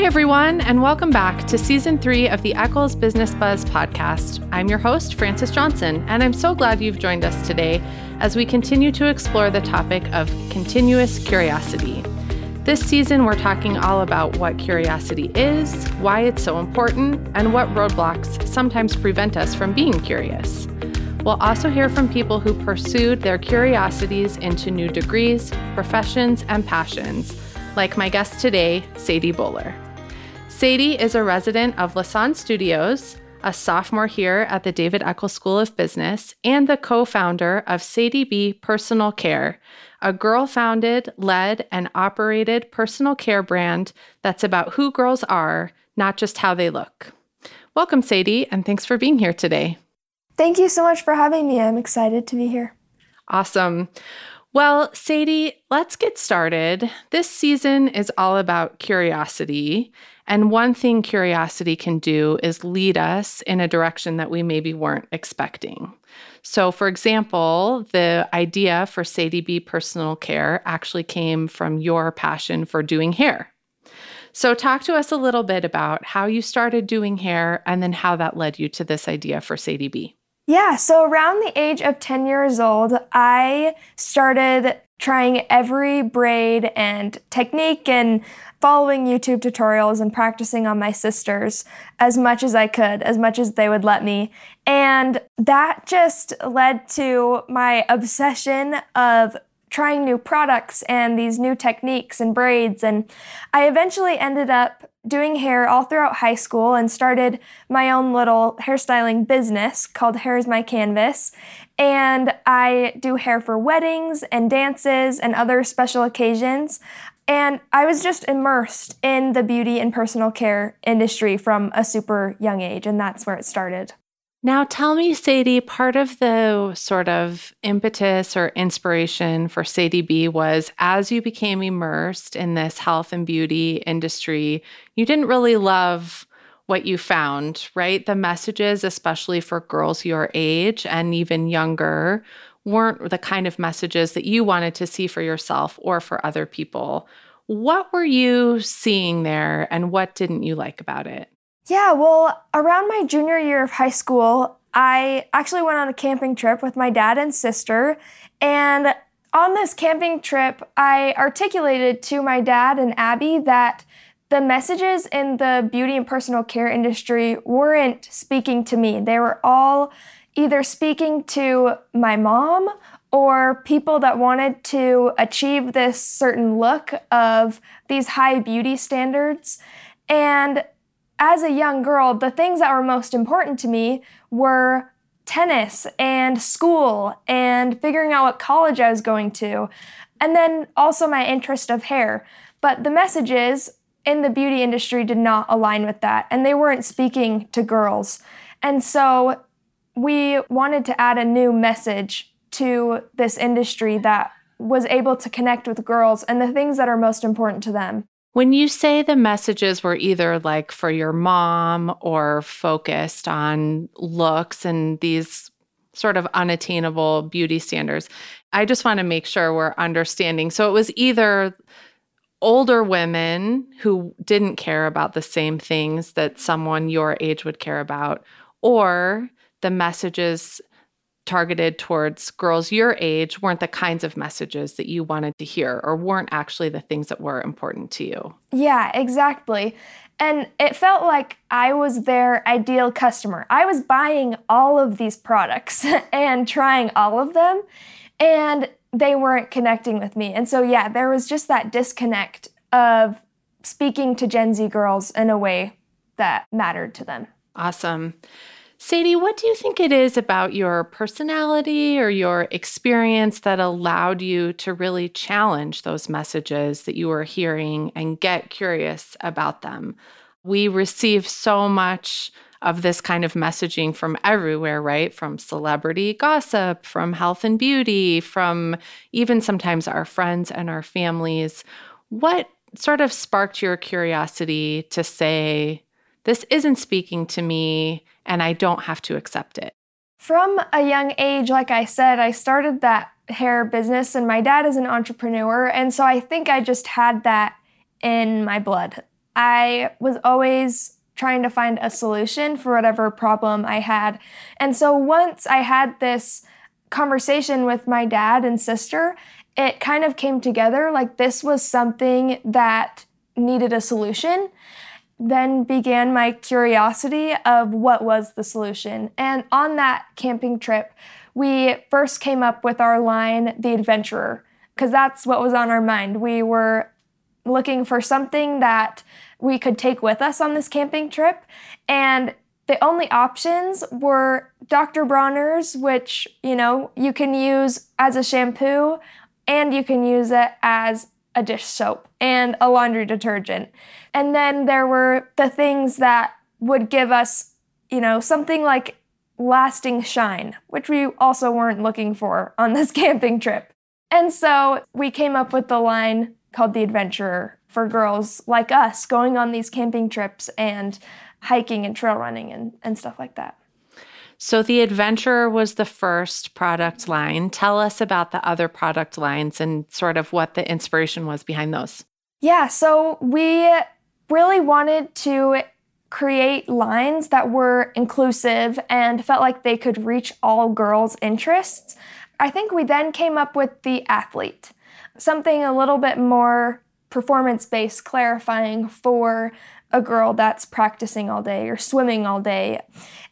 Hi, everyone, and welcome back to season three of the Eccles Business Buzz podcast. I'm your host, Frances Johnson, and I'm so glad you've joined us today as we continue to explore the topic of continuous curiosity. This season, we're talking all about what curiosity is, why it's so important, and what roadblocks sometimes prevent us from being curious. We'll also hear from people who pursued their curiosities into new degrees, professions, and passions like my guest today, Sadie Bowler. Sadie is a resident of Lassonde Studios, a sophomore here at the David Eccles School of Business, and the co founder of Sadie B Personal Care, a girl founded, led, and operated personal care brand that's about who girls are, not just how they look. Welcome, Sadie, and thanks for being here today. Thank you so much for having me. I'm excited to be here. Awesome. Well, Sadie, let's get started. This season is all about curiosity. And one thing curiosity can do is lead us in a direction that we maybe weren't expecting. So, for example, the idea for Sadie B Personal Care actually came from your passion for doing hair. So, talk to us a little bit about how you started doing hair and then how that led you to this idea for Sadie B. Yeah, so around the age of 10 years old, I started trying every braid and technique and following YouTube tutorials and practicing on my sisters as much as I could, as much as they would let me. And that just led to my obsession of trying new products and these new techniques and braids. And I eventually ended up doing hair all throughout high school and started my own little hairstyling business called Hair is My Canvas. And I do hair for weddings and dances and other special occasions. And I was just immersed in the beauty and personal care industry from a super young age, and that's where it started. Now, tell me, Sadie, part of the sort of impetus or inspiration for Sadie B was as you became immersed in this health and beauty industry, you didn't really love what you found, right? The messages, especially for girls your age and even younger, weren't the kind of messages that you wanted to see for yourself or for other people. What were you seeing there and what didn't you like about it? Yeah, well, around my junior year of high school, I actually went on a camping trip with my dad and sister. And on this camping trip, I articulated to my dad and Abby that the messages in the beauty and personal care industry weren't speaking to me. They were all either speaking to my mom or people that wanted to achieve this certain look of these high beauty standards. And as a young girl, the things that were most important to me were tennis and school and figuring out what college I was going to, and then also my interest of hair. But the messages in the beauty industry did not align with that, and they weren't speaking to girls. And so we wanted to add a new message to this industry that was able to connect with girls and the things that are most important to them. When you say the messages were either like for your mom or focused on looks and these sort of unattainable beauty standards, I just want to make sure we're understanding. So it was either older women who didn't care about the same things that someone your age would care about, or the messages targeted towards girls your age weren't the kinds of messages that you wanted to hear or weren't actually the things that were important to you. Yeah, exactly. And it felt like I was their ideal customer. I was buying all of these products and trying all of them, and they weren't connecting with me. And so, yeah, there was just that disconnect of speaking to Gen Z girls in a way that mattered to them. Awesome. Sadie, what do you think it is about your personality or your experience that allowed you to really challenge those messages that you were hearing and get curious about them? We receive so much of this kind of messaging from everywhere, right? From celebrity gossip, from health and beauty, from even sometimes our friends and our families. What sort of sparked your curiosity to say, this isn't speaking to me and I don't have to accept it. From a young age, like I said, I started that hair business, and my dad is an entrepreneur. And so I think I just had that in my blood. I was always trying to find a solution for whatever problem I had. And so once I had this conversation with my dad and sister, it kind of came together like this was something that needed a solution. Then began my curiosity of what was the solution. And on that camping trip, we first came up with our line, The Adventurer, because that's what was on our mind. We were looking for something that we could take with us on this camping trip. And the only options were Dr. Bronner's, which, you know, you can use as a shampoo and you can use it as a dish soap and a laundry detergent. And then there were the things that would give us, you know, something like lasting shine, which we also weren't looking for on this camping trip. And so we came up with the line called The Adventurer for girls like us going on these camping trips and hiking and trail running and, and stuff like that. So, The Adventurer was the first product line. Tell us about the other product lines and sort of what the inspiration was behind those. Yeah, so we really wanted to create lines that were inclusive and felt like they could reach all girls' interests. I think we then came up with the athlete, something a little bit more performance based, clarifying for a girl that's practicing all day or swimming all day.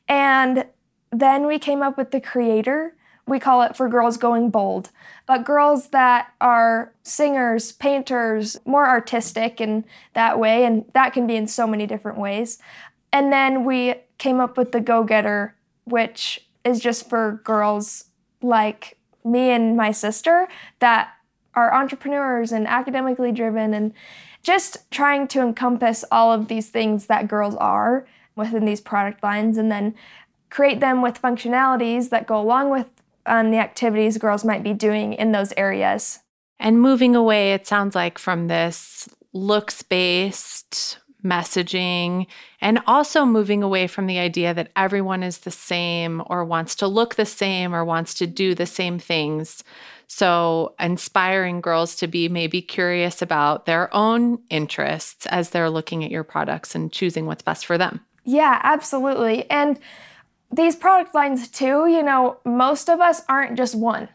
And then we came up with the creator. We call it for girls going bold, but girls that are singers, painters, more artistic in that way, and that can be in so many different ways. And then we came up with the go getter, which is just for girls like me and my sister that are entrepreneurs and academically driven and just trying to encompass all of these things that girls are within these product lines and then create them with functionalities that go along with um, the activities girls might be doing in those areas. And moving away, it sounds like from this looks based messaging and also moving away from the idea that everyone is the same or wants to look the same or wants to do the same things. So, inspiring girls to be maybe curious about their own interests as they're looking at your products and choosing what's best for them. Yeah, absolutely. And these product lines, too, you know, most of us aren't just one.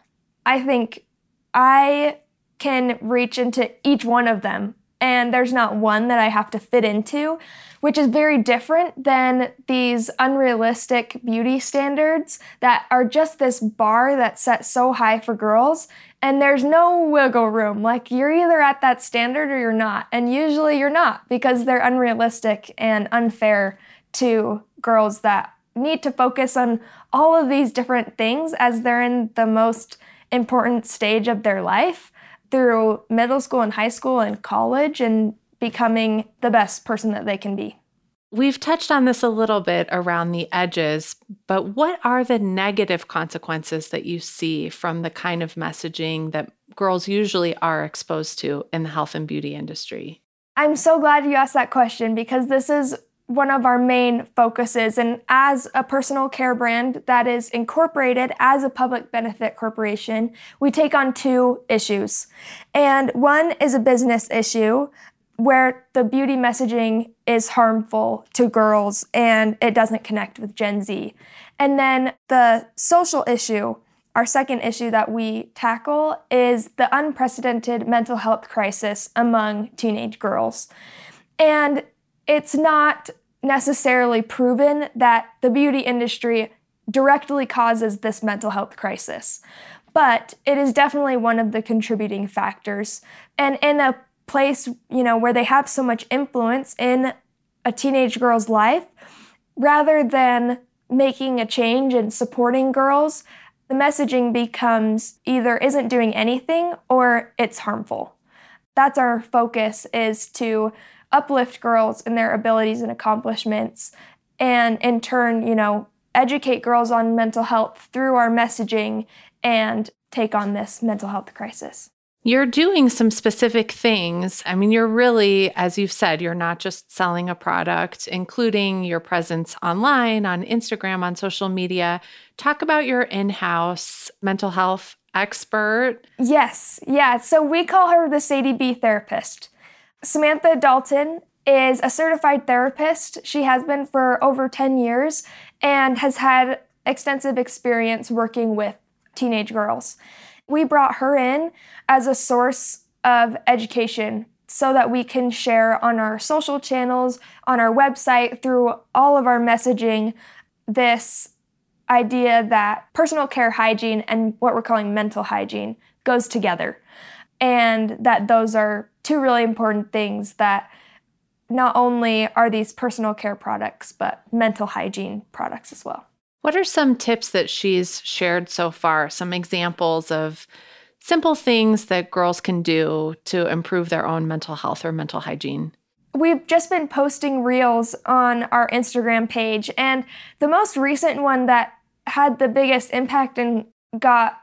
I think I can reach into each one of them, and there's not one that I have to fit into, which is very different than these unrealistic beauty standards that are just this bar that's set so high for girls, and there's no wiggle room. Like, you're either at that standard or you're not, and usually you're not because they're unrealistic and unfair to girls that need to focus on all of these different things as they're in the most important stage of their life through middle school and high school and college and becoming the best person that they can be. We've touched on this a little bit around the edges, but what are the negative consequences that you see from the kind of messaging that girls usually are exposed to in the health and beauty industry? I'm so glad you asked that question because this is one of our main focuses. And as a personal care brand that is incorporated as a public benefit corporation, we take on two issues. And one is a business issue where the beauty messaging is harmful to girls and it doesn't connect with Gen Z. And then the social issue, our second issue that we tackle, is the unprecedented mental health crisis among teenage girls. And it's not necessarily proven that the beauty industry directly causes this mental health crisis, but it is definitely one of the contributing factors. And in a place, you know, where they have so much influence in a teenage girl's life, rather than making a change and supporting girls, the messaging becomes either isn't doing anything or it's harmful. That's our focus is to uplift girls in their abilities and accomplishments, and in turn, you know, educate girls on mental health through our messaging and take on this mental health crisis. You're doing some specific things. I mean, you're really, as you've said, you're not just selling a product, including your presence online, on Instagram, on social media. Talk about your in house mental health expert. Yes, yeah. So we call her the Sadie B therapist. Samantha Dalton is a certified therapist. She has been for over 10 years and has had extensive experience working with teenage girls. We brought her in as a source of education so that we can share on our social channels, on our website, through all of our messaging, this idea that personal care hygiene and what we're calling mental hygiene goes together. And that those are two really important things that not only are these personal care products, but mental hygiene products as well. What are some tips that she's shared so far? Some examples of simple things that girls can do to improve their own mental health or mental hygiene? We've just been posting reels on our Instagram page, and the most recent one that had the biggest impact and got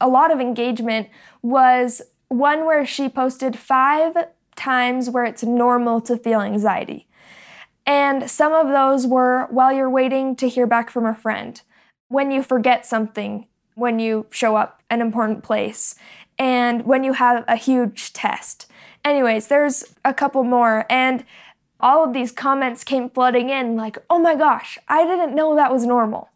a lot of engagement was one where she posted five times where it's normal to feel anxiety. And some of those were while you're waiting to hear back from a friend, when you forget something, when you show up an important place, and when you have a huge test. Anyways, there's a couple more, and all of these comments came flooding in like, oh my gosh, I didn't know that was normal.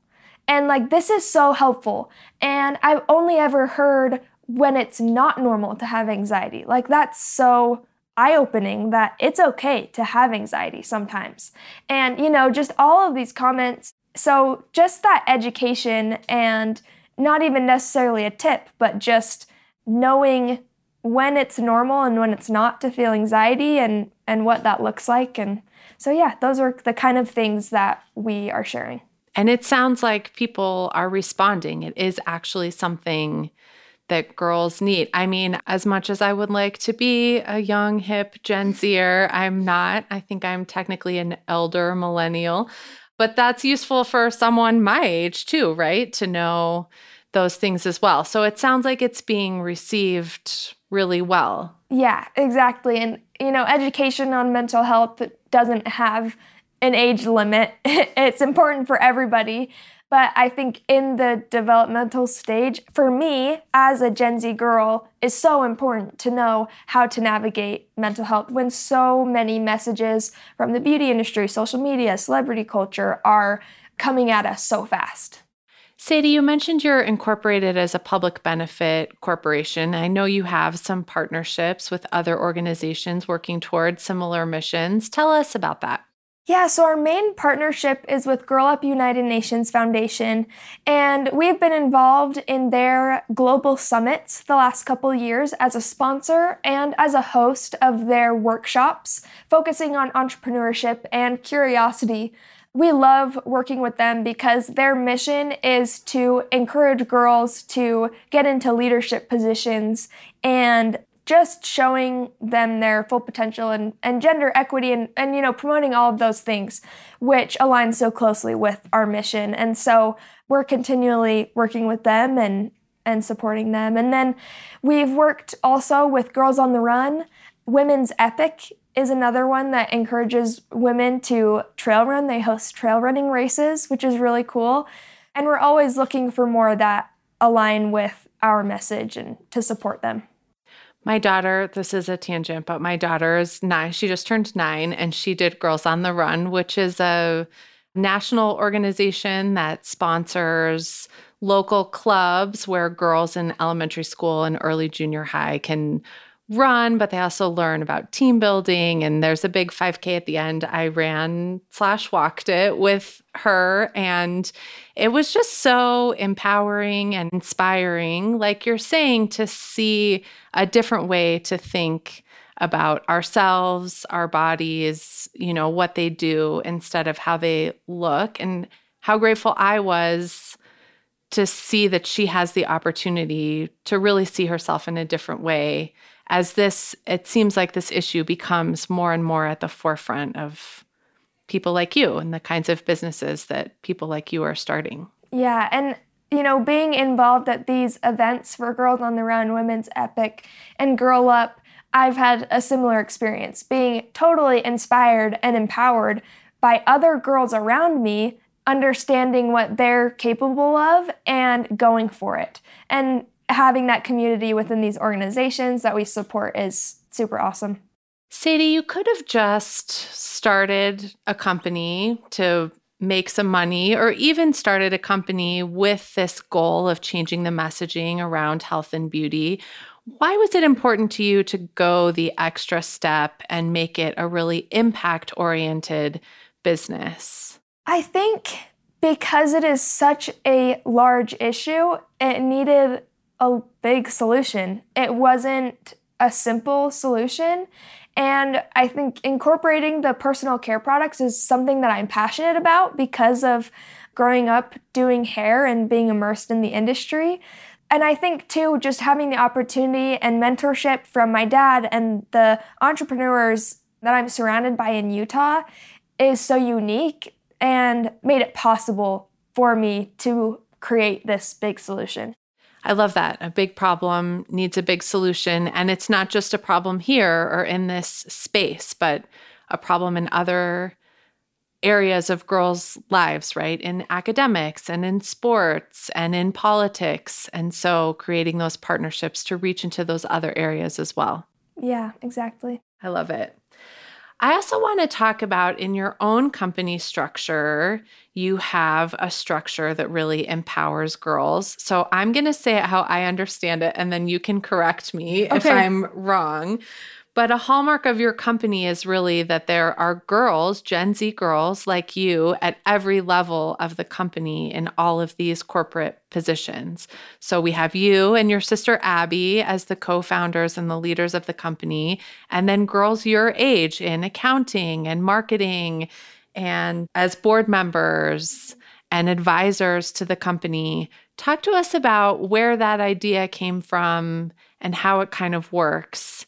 And like, this is so helpful. And I've only ever heard when it's not normal to have anxiety. Like, that's so eye opening that it's okay to have anxiety sometimes. And, you know, just all of these comments. So, just that education and not even necessarily a tip, but just knowing when it's normal and when it's not to feel anxiety and, and what that looks like. And so, yeah, those are the kind of things that we are sharing. And it sounds like people are responding. It is actually something that girls need. I mean, as much as I would like to be a young, hip Gen Zer, I'm not. I think I'm technically an elder millennial, but that's useful for someone my age too, right? To know those things as well. So it sounds like it's being received really well. Yeah, exactly. And, you know, education on mental health doesn't have an age limit, it's important for everybody. But I think in the developmental stage, for me as a Gen Z girl, is so important to know how to navigate mental health when so many messages from the beauty industry, social media, celebrity culture are coming at us so fast. Sadie, you mentioned you're incorporated as a public benefit corporation. I know you have some partnerships with other organizations working towards similar missions. Tell us about that. Yeah, so our main partnership is with Girl Up United Nations Foundation, and we've been involved in their global summits the last couple years as a sponsor and as a host of their workshops focusing on entrepreneurship and curiosity. We love working with them because their mission is to encourage girls to get into leadership positions and just showing them their full potential and, and gender equity and, and you know promoting all of those things which align so closely with our mission. And so we're continually working with them and and supporting them. And then we've worked also with girls on the run. Women's epic is another one that encourages women to trail run. They host trail running races which is really cool. And we're always looking for more that align with our message and to support them my daughter, this is a tangent, but my daughter is nine. She just turned nine and she did Girls on the Run, which is a national organization that sponsors local clubs where girls in elementary school and early junior high can run, but they also learn about team building. And there's a big 5K at the end. I ran slash walked it with her. And it was just so empowering and inspiring, like you're saying, to see a different way to think about ourselves, our bodies, you know, what they do instead of how they look. And how grateful I was to see that she has the opportunity to really see herself in a different way as this it seems like this issue becomes more and more at the forefront of people like you and the kinds of businesses that people like you are starting. Yeah, and you know, being involved at these events for Girls on the Run, Women's Epic, and Girl Up, I've had a similar experience, being totally inspired and empowered by other girls around me understanding what they're capable of and going for it. And having that community within these organizations that we support is super awesome. Sadie, you could have just started a company to make some money or even started a company with this goal of changing the messaging around health and beauty. Why was it important to you to go the extra step and make it a really impact oriented business? I think because it is such a large issue, it needed a big solution. It wasn't a simple solution. And I think incorporating the personal care products is something that I'm passionate about because of growing up doing hair and being immersed in the industry. And I think, too, just having the opportunity and mentorship from my dad and the entrepreneurs that I'm surrounded by in Utah is so unique and made it possible for me to create this big solution. I love that. A big problem needs a big solution. And it's not just a problem here or in this space, but a problem in other areas of girls' lives, right? In academics and in sports and in politics. And so creating those partnerships to reach into those other areas as well. Yeah, exactly. I love it. I also want to talk about in your own company structure, you have a structure that really empowers girls. So I'm going to say it how I understand it, and then you can correct me okay. if I'm wrong. But a hallmark of your company is really that there are girls, Gen Z girls like you, at every level of the company in all of these corporate positions. So we have you and your sister Abby as the co founders and the leaders of the company, and then girls your age in accounting and marketing and as board members and advisors to the company. Talk to us about where that idea came from and how it kind of works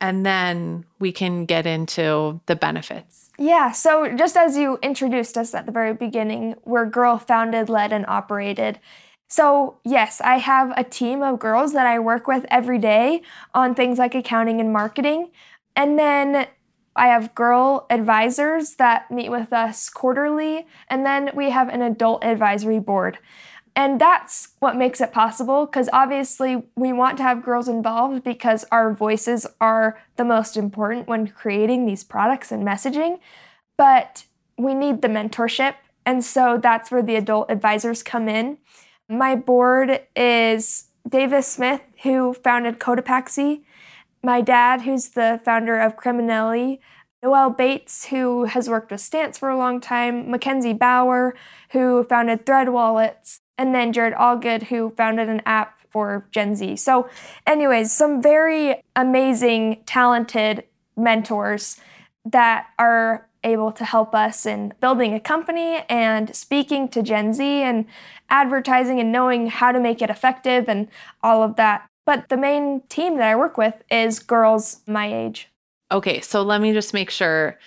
and then we can get into the benefits. Yeah, so just as you introduced us at the very beginning, we're girl founded, led, and operated. So, yes, I have a team of girls that I work with every day on things like accounting and marketing. And then I have girl advisors that meet with us quarterly. And then we have an adult advisory board. And that's what makes it possible because obviously we want to have girls involved because our voices are the most important when creating these products and messaging. But we need the mentorship. And so that's where the adult advisors come in. My board is Davis Smith, who founded Cotopaxi, my dad, who's the founder of Criminelli, Noelle Bates, who has worked with Stance for a long time, Mackenzie Bauer, who founded Thread Wallets, and then Jared Allgood, who founded an app for Gen Z. So, anyways, some very amazing, talented mentors that are able to help us in building a company and speaking to Gen Z and advertising and knowing how to make it effective and all of that. But the main team that I work with is girls my age. Okay, so let me just make sure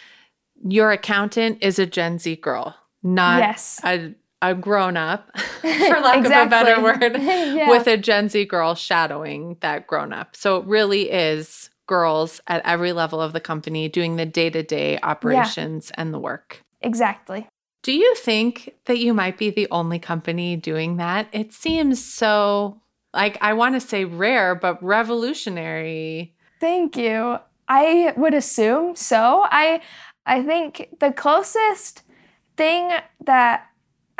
your accountant is a Gen Z girl, not yes. a a grown up, for lack exactly. of a better word, yeah. with a Gen Z girl shadowing that grown up. So it really is girls at every level of the company doing the day to day operations yeah. and the work. Exactly. Do you think that you might be the only company doing that? It seems so, like, I want to say rare, but revolutionary. Thank you. I would assume so. I I think the closest thing that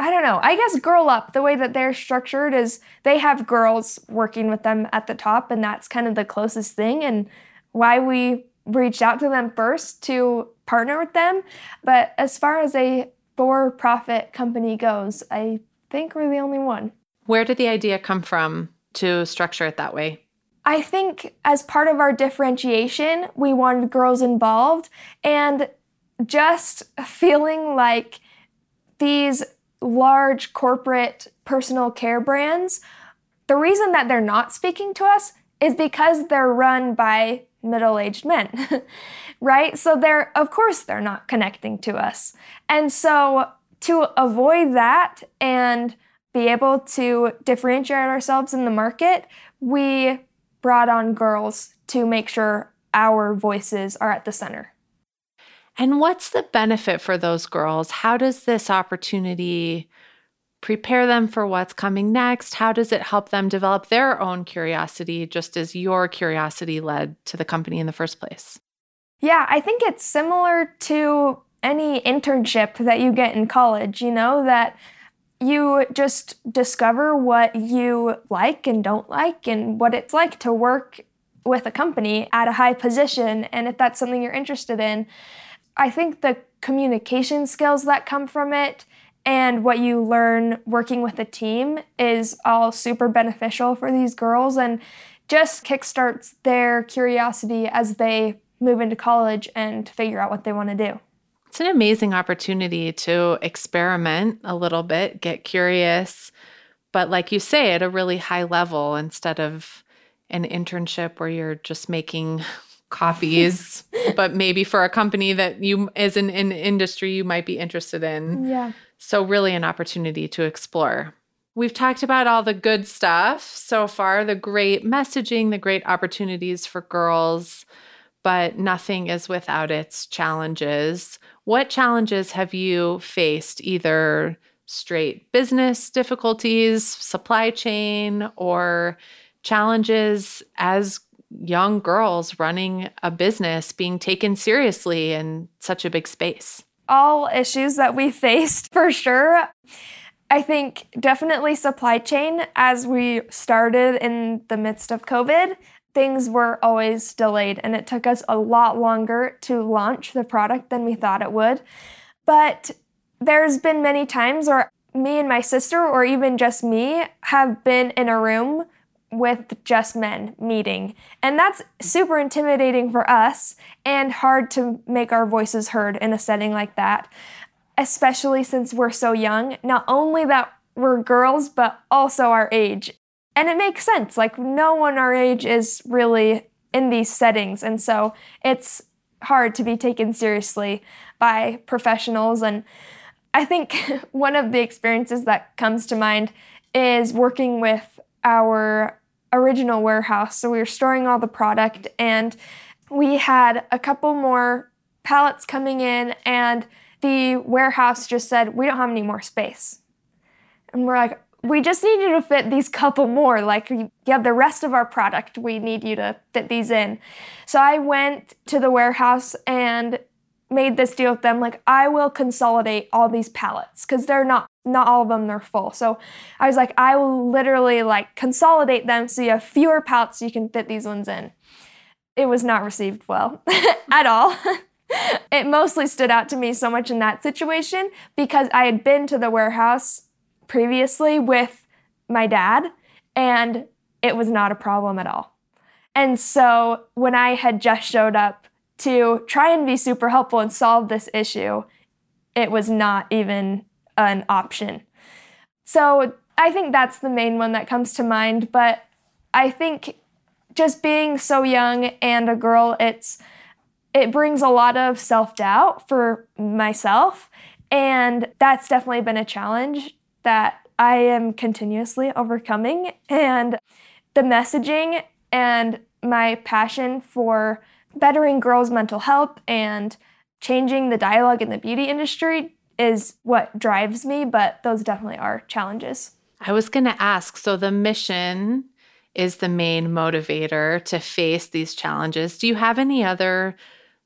I don't know. I guess Girl Up, the way that they're structured is they have girls working with them at the top, and that's kind of the closest thing, and why we reached out to them first to partner with them. But as far as a for profit company goes, I think we're the only one. Where did the idea come from to structure it that way? I think as part of our differentiation, we wanted girls involved and just feeling like these large corporate personal care brands, the reason that they're not speaking to us is because they're run by middle aged men, right? So they're, of course, they're not connecting to us. And so to avoid that and be able to differentiate ourselves in the market, we brought on girls to make sure our voices are at the center. And what's the benefit for those girls? How does this opportunity prepare them for what's coming next? How does it help them develop their own curiosity, just as your curiosity led to the company in the first place? Yeah, I think it's similar to any internship that you get in college, you know, that you just discover what you like and don't like and what it's like to work with a company at a high position and if that's something you're interested in. I think the communication skills that come from it and what you learn working with a team is all super beneficial for these girls and just kickstarts their curiosity as they move into college and figure out what they want to do. It's an amazing opportunity to experiment a little bit, get curious, but like you say, at a really high level instead of an internship where you're just making copies, but maybe for a company that you is in an industry you might be interested in. Yeah. So really an opportunity to explore. We've talked about all the good stuff so far, the great messaging, the great opportunities for girls, but nothing is without its challenges. What challenges have you faced, either straight business difficulties, supply chain, or challenges as young girls running a business being taken seriously in such a big space? All issues that we faced for sure. I think definitely supply chain as we started in the midst of COVID things were always delayed and it took us a lot longer to launch the product than we thought it would. But there's been many times where me and my sister, or even just me, have been in a room with just men meeting. And that's super intimidating for us and hard to make our voices heard in a setting like that, especially since we're so young. Not only that we're girls, but also our age. And it makes sense. Like, no one our age is really in these settings. And so it's hard to be taken seriously by professionals. And I think one of the experiences that comes to mind is working with our original warehouse. So we were storing all the product, and we had a couple more pallets coming in, and the warehouse just said, We don't have any more space. And we're like, we just need you to fit these couple more. Like you have the rest of our product, we need you to fit these in. So I went to the warehouse and made this deal with them. Like I will consolidate all these pallets because they're not not all of them they're full. So I was like, I will literally like consolidate them so you have fewer pallets so you can fit these ones in. It was not received well at all. it mostly stood out to me so much in that situation because I had been to the warehouse previously with my dad, and it was not a problem at all. And so when I had just showed up to try and be super helpful and solve this issue, it was not even an option. So I think that's the main one that comes to mind. But I think just being so young and a girl, it's it brings a lot of self-doubt for myself. And that's definitely been a challenge that I am continuously overcoming. And the messaging and my passion for bettering girls' mental health and changing the dialogue in the beauty industry is what drives me, but those definitely are challenges. I was going to ask so the mission is the main motivator to face these challenges. Do you have any other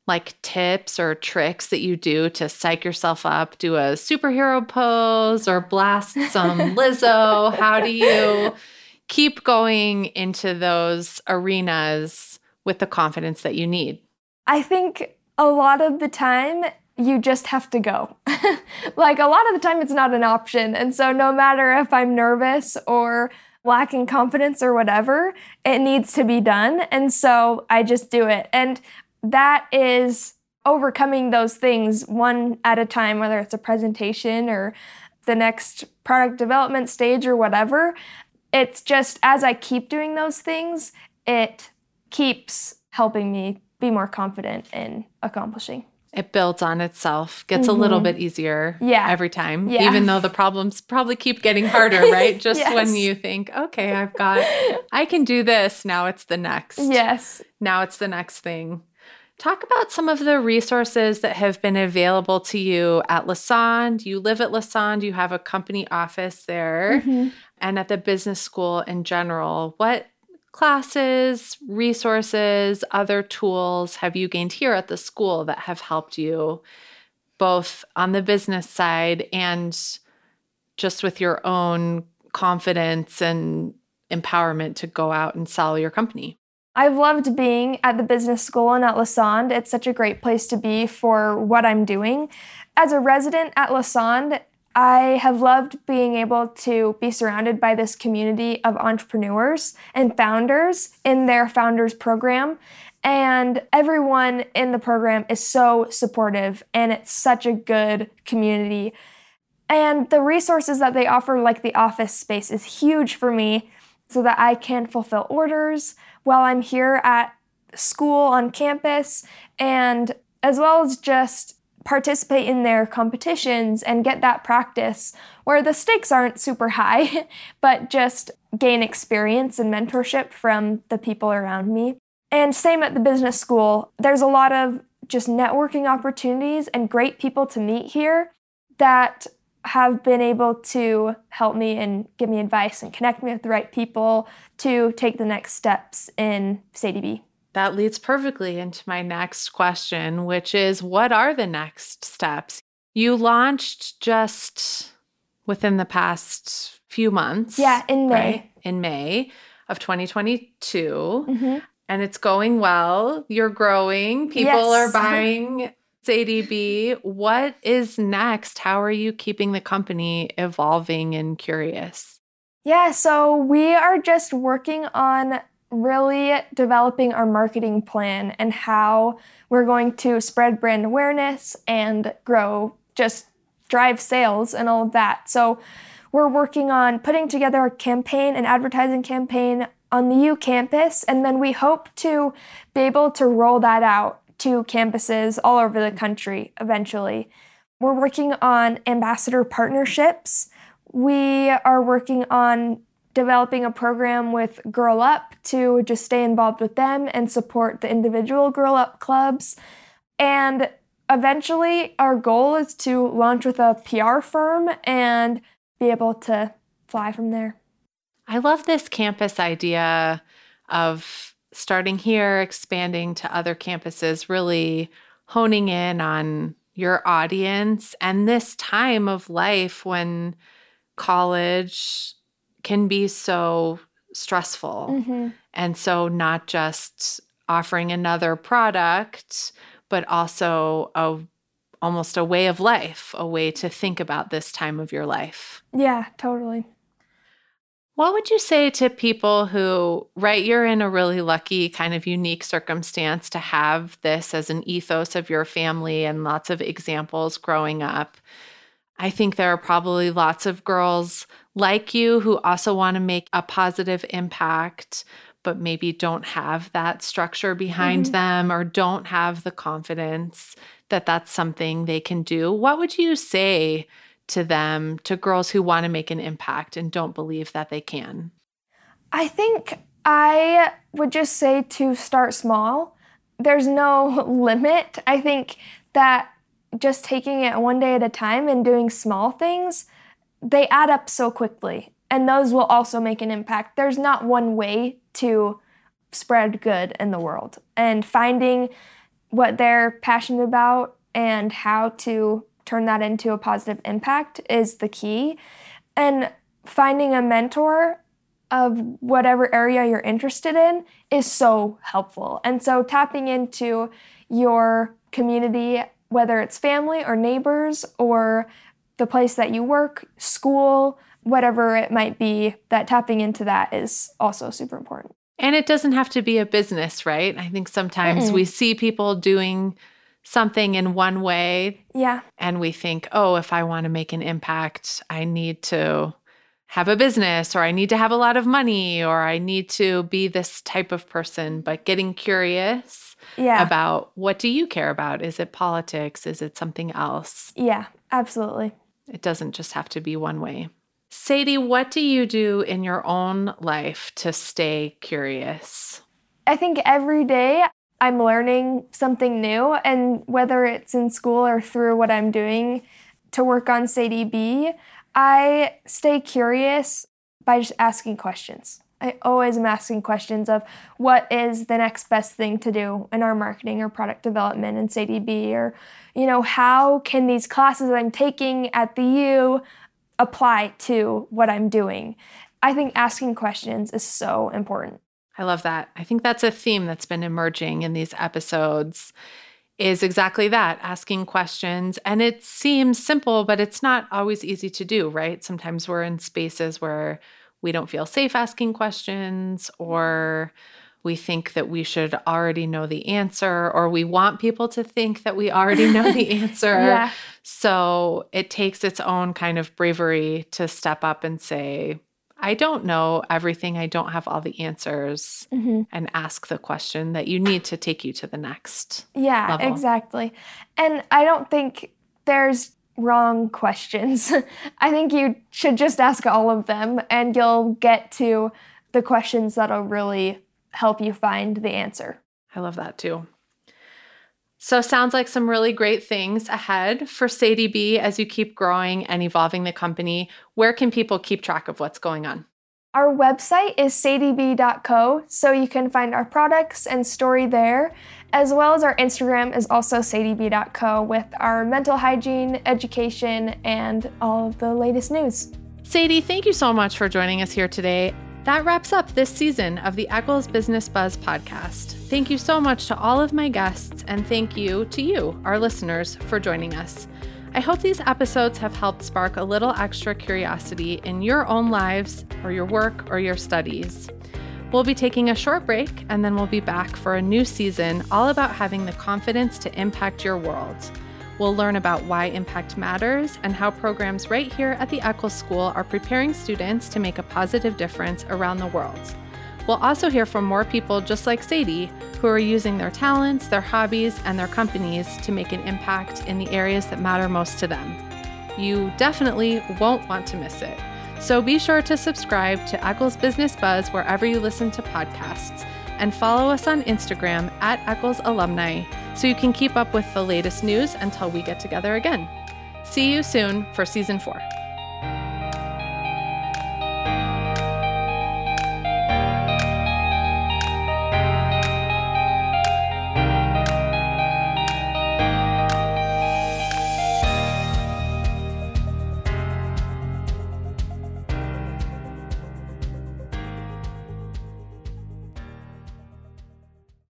like tips or tricks that you do to psych yourself up, do a superhero pose or blast some Lizzo? How do you keep going into those arenas with the confidence that you need? I think a lot of the time you just have to go. like a lot of the time it's not an option. And so no matter if I'm nervous or lacking confidence or whatever, it needs to be done. And so I just do it. And that is overcoming those things one at a time, whether it's a presentation or the next product development stage or whatever. It's just as I keep doing those things, it keeps helping me be more confident in accomplishing. It builds on itself, gets mm-hmm. a little bit easier yeah. every time, yeah. even though the problems probably keep getting harder, right? Just yes. when you think, okay, I've got, I can do this, now it's the next. Yes. Now it's the next thing. Talk about some of the resources that have been available to you at Lassonde. You live at Lassonde, you have a company office there, mm-hmm. and at the business school in general. What classes, resources, other tools have you gained here at the school that have helped you both on the business side and just with your own confidence and empowerment to go out and sell your company? I've loved being at the business school and at Lassonde. It's such a great place to be for what I'm doing. As a resident at Lassonde, I have loved being able to be surrounded by this community of entrepreneurs and founders in their founders program. And everyone in the program is so supportive, and it's such a good community. And the resources that they offer, like the office space, is huge for me so that I can fulfill orders while I'm here at school on campus, and as well as just participate in their competitions and get that practice where the stakes aren't super high, but just gain experience and mentorship from the people around me. And same at the business school, there's a lot of just networking opportunities and great people to meet here that have been able to help me and give me advice and connect me with the right people to take the next steps in Sadie B that leads perfectly into my next question, which is what are the next steps? You launched just within the past few months. Yeah, in May. Right? In May of 2022. Mm-hmm. And it's going well. You're growing. People yes. are buying Sadie B. What is next? How are you keeping the company evolving and curious? Yeah, so we are just working on really developing our marketing plan and how we're going to spread brand awareness and grow, just drive sales and all of that. So, we're working on putting together a campaign, an advertising campaign on the U campus, and then we hope to be able to roll that out to campuses all over the country eventually. We're working on ambassador partnerships. We are working on developing a program with Girl Up to just stay involved with them and support the individual Girl Up clubs. And eventually, our goal is to launch with a PR firm and be able to fly from there. I love this campus idea of starting here, expanding to other campuses, really honing in on your audience and this time of life when college can be so stressful. Mm-hmm. And so, not just offering another product, but also a almost a way of life, a way to think about this time of your life. Yeah, totally. What would you say to people who, right, you're in a really lucky, kind of unique circumstance to have this as an ethos of your family and lots of examples growing up? I think there are probably lots of girls like you who also want to make a positive impact, but maybe don't have that structure behind mm-hmm. them or don't have the confidence that that's something they can do. What would you say to them, to girls who want to make an impact and don't believe that they can? I think I would just say to start small. There's no limit. I think that just taking it one day at a time and doing small things, they add up so quickly. And those will also make an impact. There's not one way to spread good in the world. And finding what they're passionate about and how to turn that into a positive impact is the key. And finding a mentor of whatever area you're interested in is so helpful. And so tapping into your community whether it's family or neighbors or the place that you work, school, whatever it might be, that tapping into that is also super important. And it doesn't have to be a business, right? I think sometimes Mm-mm. we see people doing something in one way. Yeah. And we think, oh, if I want to make an impact, I need to have a business or I need to have a lot of money or I need to be this type of person. But getting curious yeah. about what do you care about? Is it politics? Is it something else? Yeah, absolutely. It doesn't just have to be one way. Sadie, what do you do in your own life to stay curious? I think every day I'm learning something new, and whether it's in school or through what I'm doing to work on Sadie B, I stay curious by just asking questions. I always am asking questions of what is the next best thing to do in our marketing or product development in Sadie B or you know how can these classes that I'm taking at the U apply to what I'm doing. I think asking questions is so important. I love that. I think that's a theme that's been emerging in these episodes is exactly that, asking questions. And it seems simple, but it's not always easy to do, right? Sometimes we're in spaces where we don't feel safe asking questions or we think that we should already know the answer or we want people to think that we already know the answer. yeah. So it takes its own kind of bravery to step up and say, I don't know everything. I don't have all the answers mm-hmm. and ask the question that you need to take you to the next. Yeah, level. exactly. And I don't think there's wrong questions. I think you should just ask all of them and you'll get to the questions that'll really help you find the answer. I love that too. So, sounds like some really great things ahead for Sadie B as you keep growing and evolving the company. Where can people keep track of what's going on? Our website is sadb.co, so you can find our products and story there, as well as our Instagram is also sadb.co with our mental hygiene, education, and all of the latest news. Sadie, thank you so much for joining us here today. That wraps up this season of the Eccles Business Buzz podcast. Thank you so much to all of my guests, and thank you to you, our listeners, for joining us. I hope these episodes have helped spark a little extra curiosity in your own lives, or your work, or your studies. We'll be taking a short break and then we'll be back for a new season all about having the confidence to impact your world. We'll learn about why impact matters and how programs right here at the Eccles School are preparing students to make a positive difference around the world. We'll also hear from more people just like Sadie who are using their talents, their hobbies, and their companies to make an impact in the areas that matter most to them. You definitely won't want to miss it. So be sure to subscribe to Eccles Business Buzz wherever you listen to podcasts and follow us on Instagram at Eccles Alumni so you can keep up with the latest news until we get together again. See you soon for season four.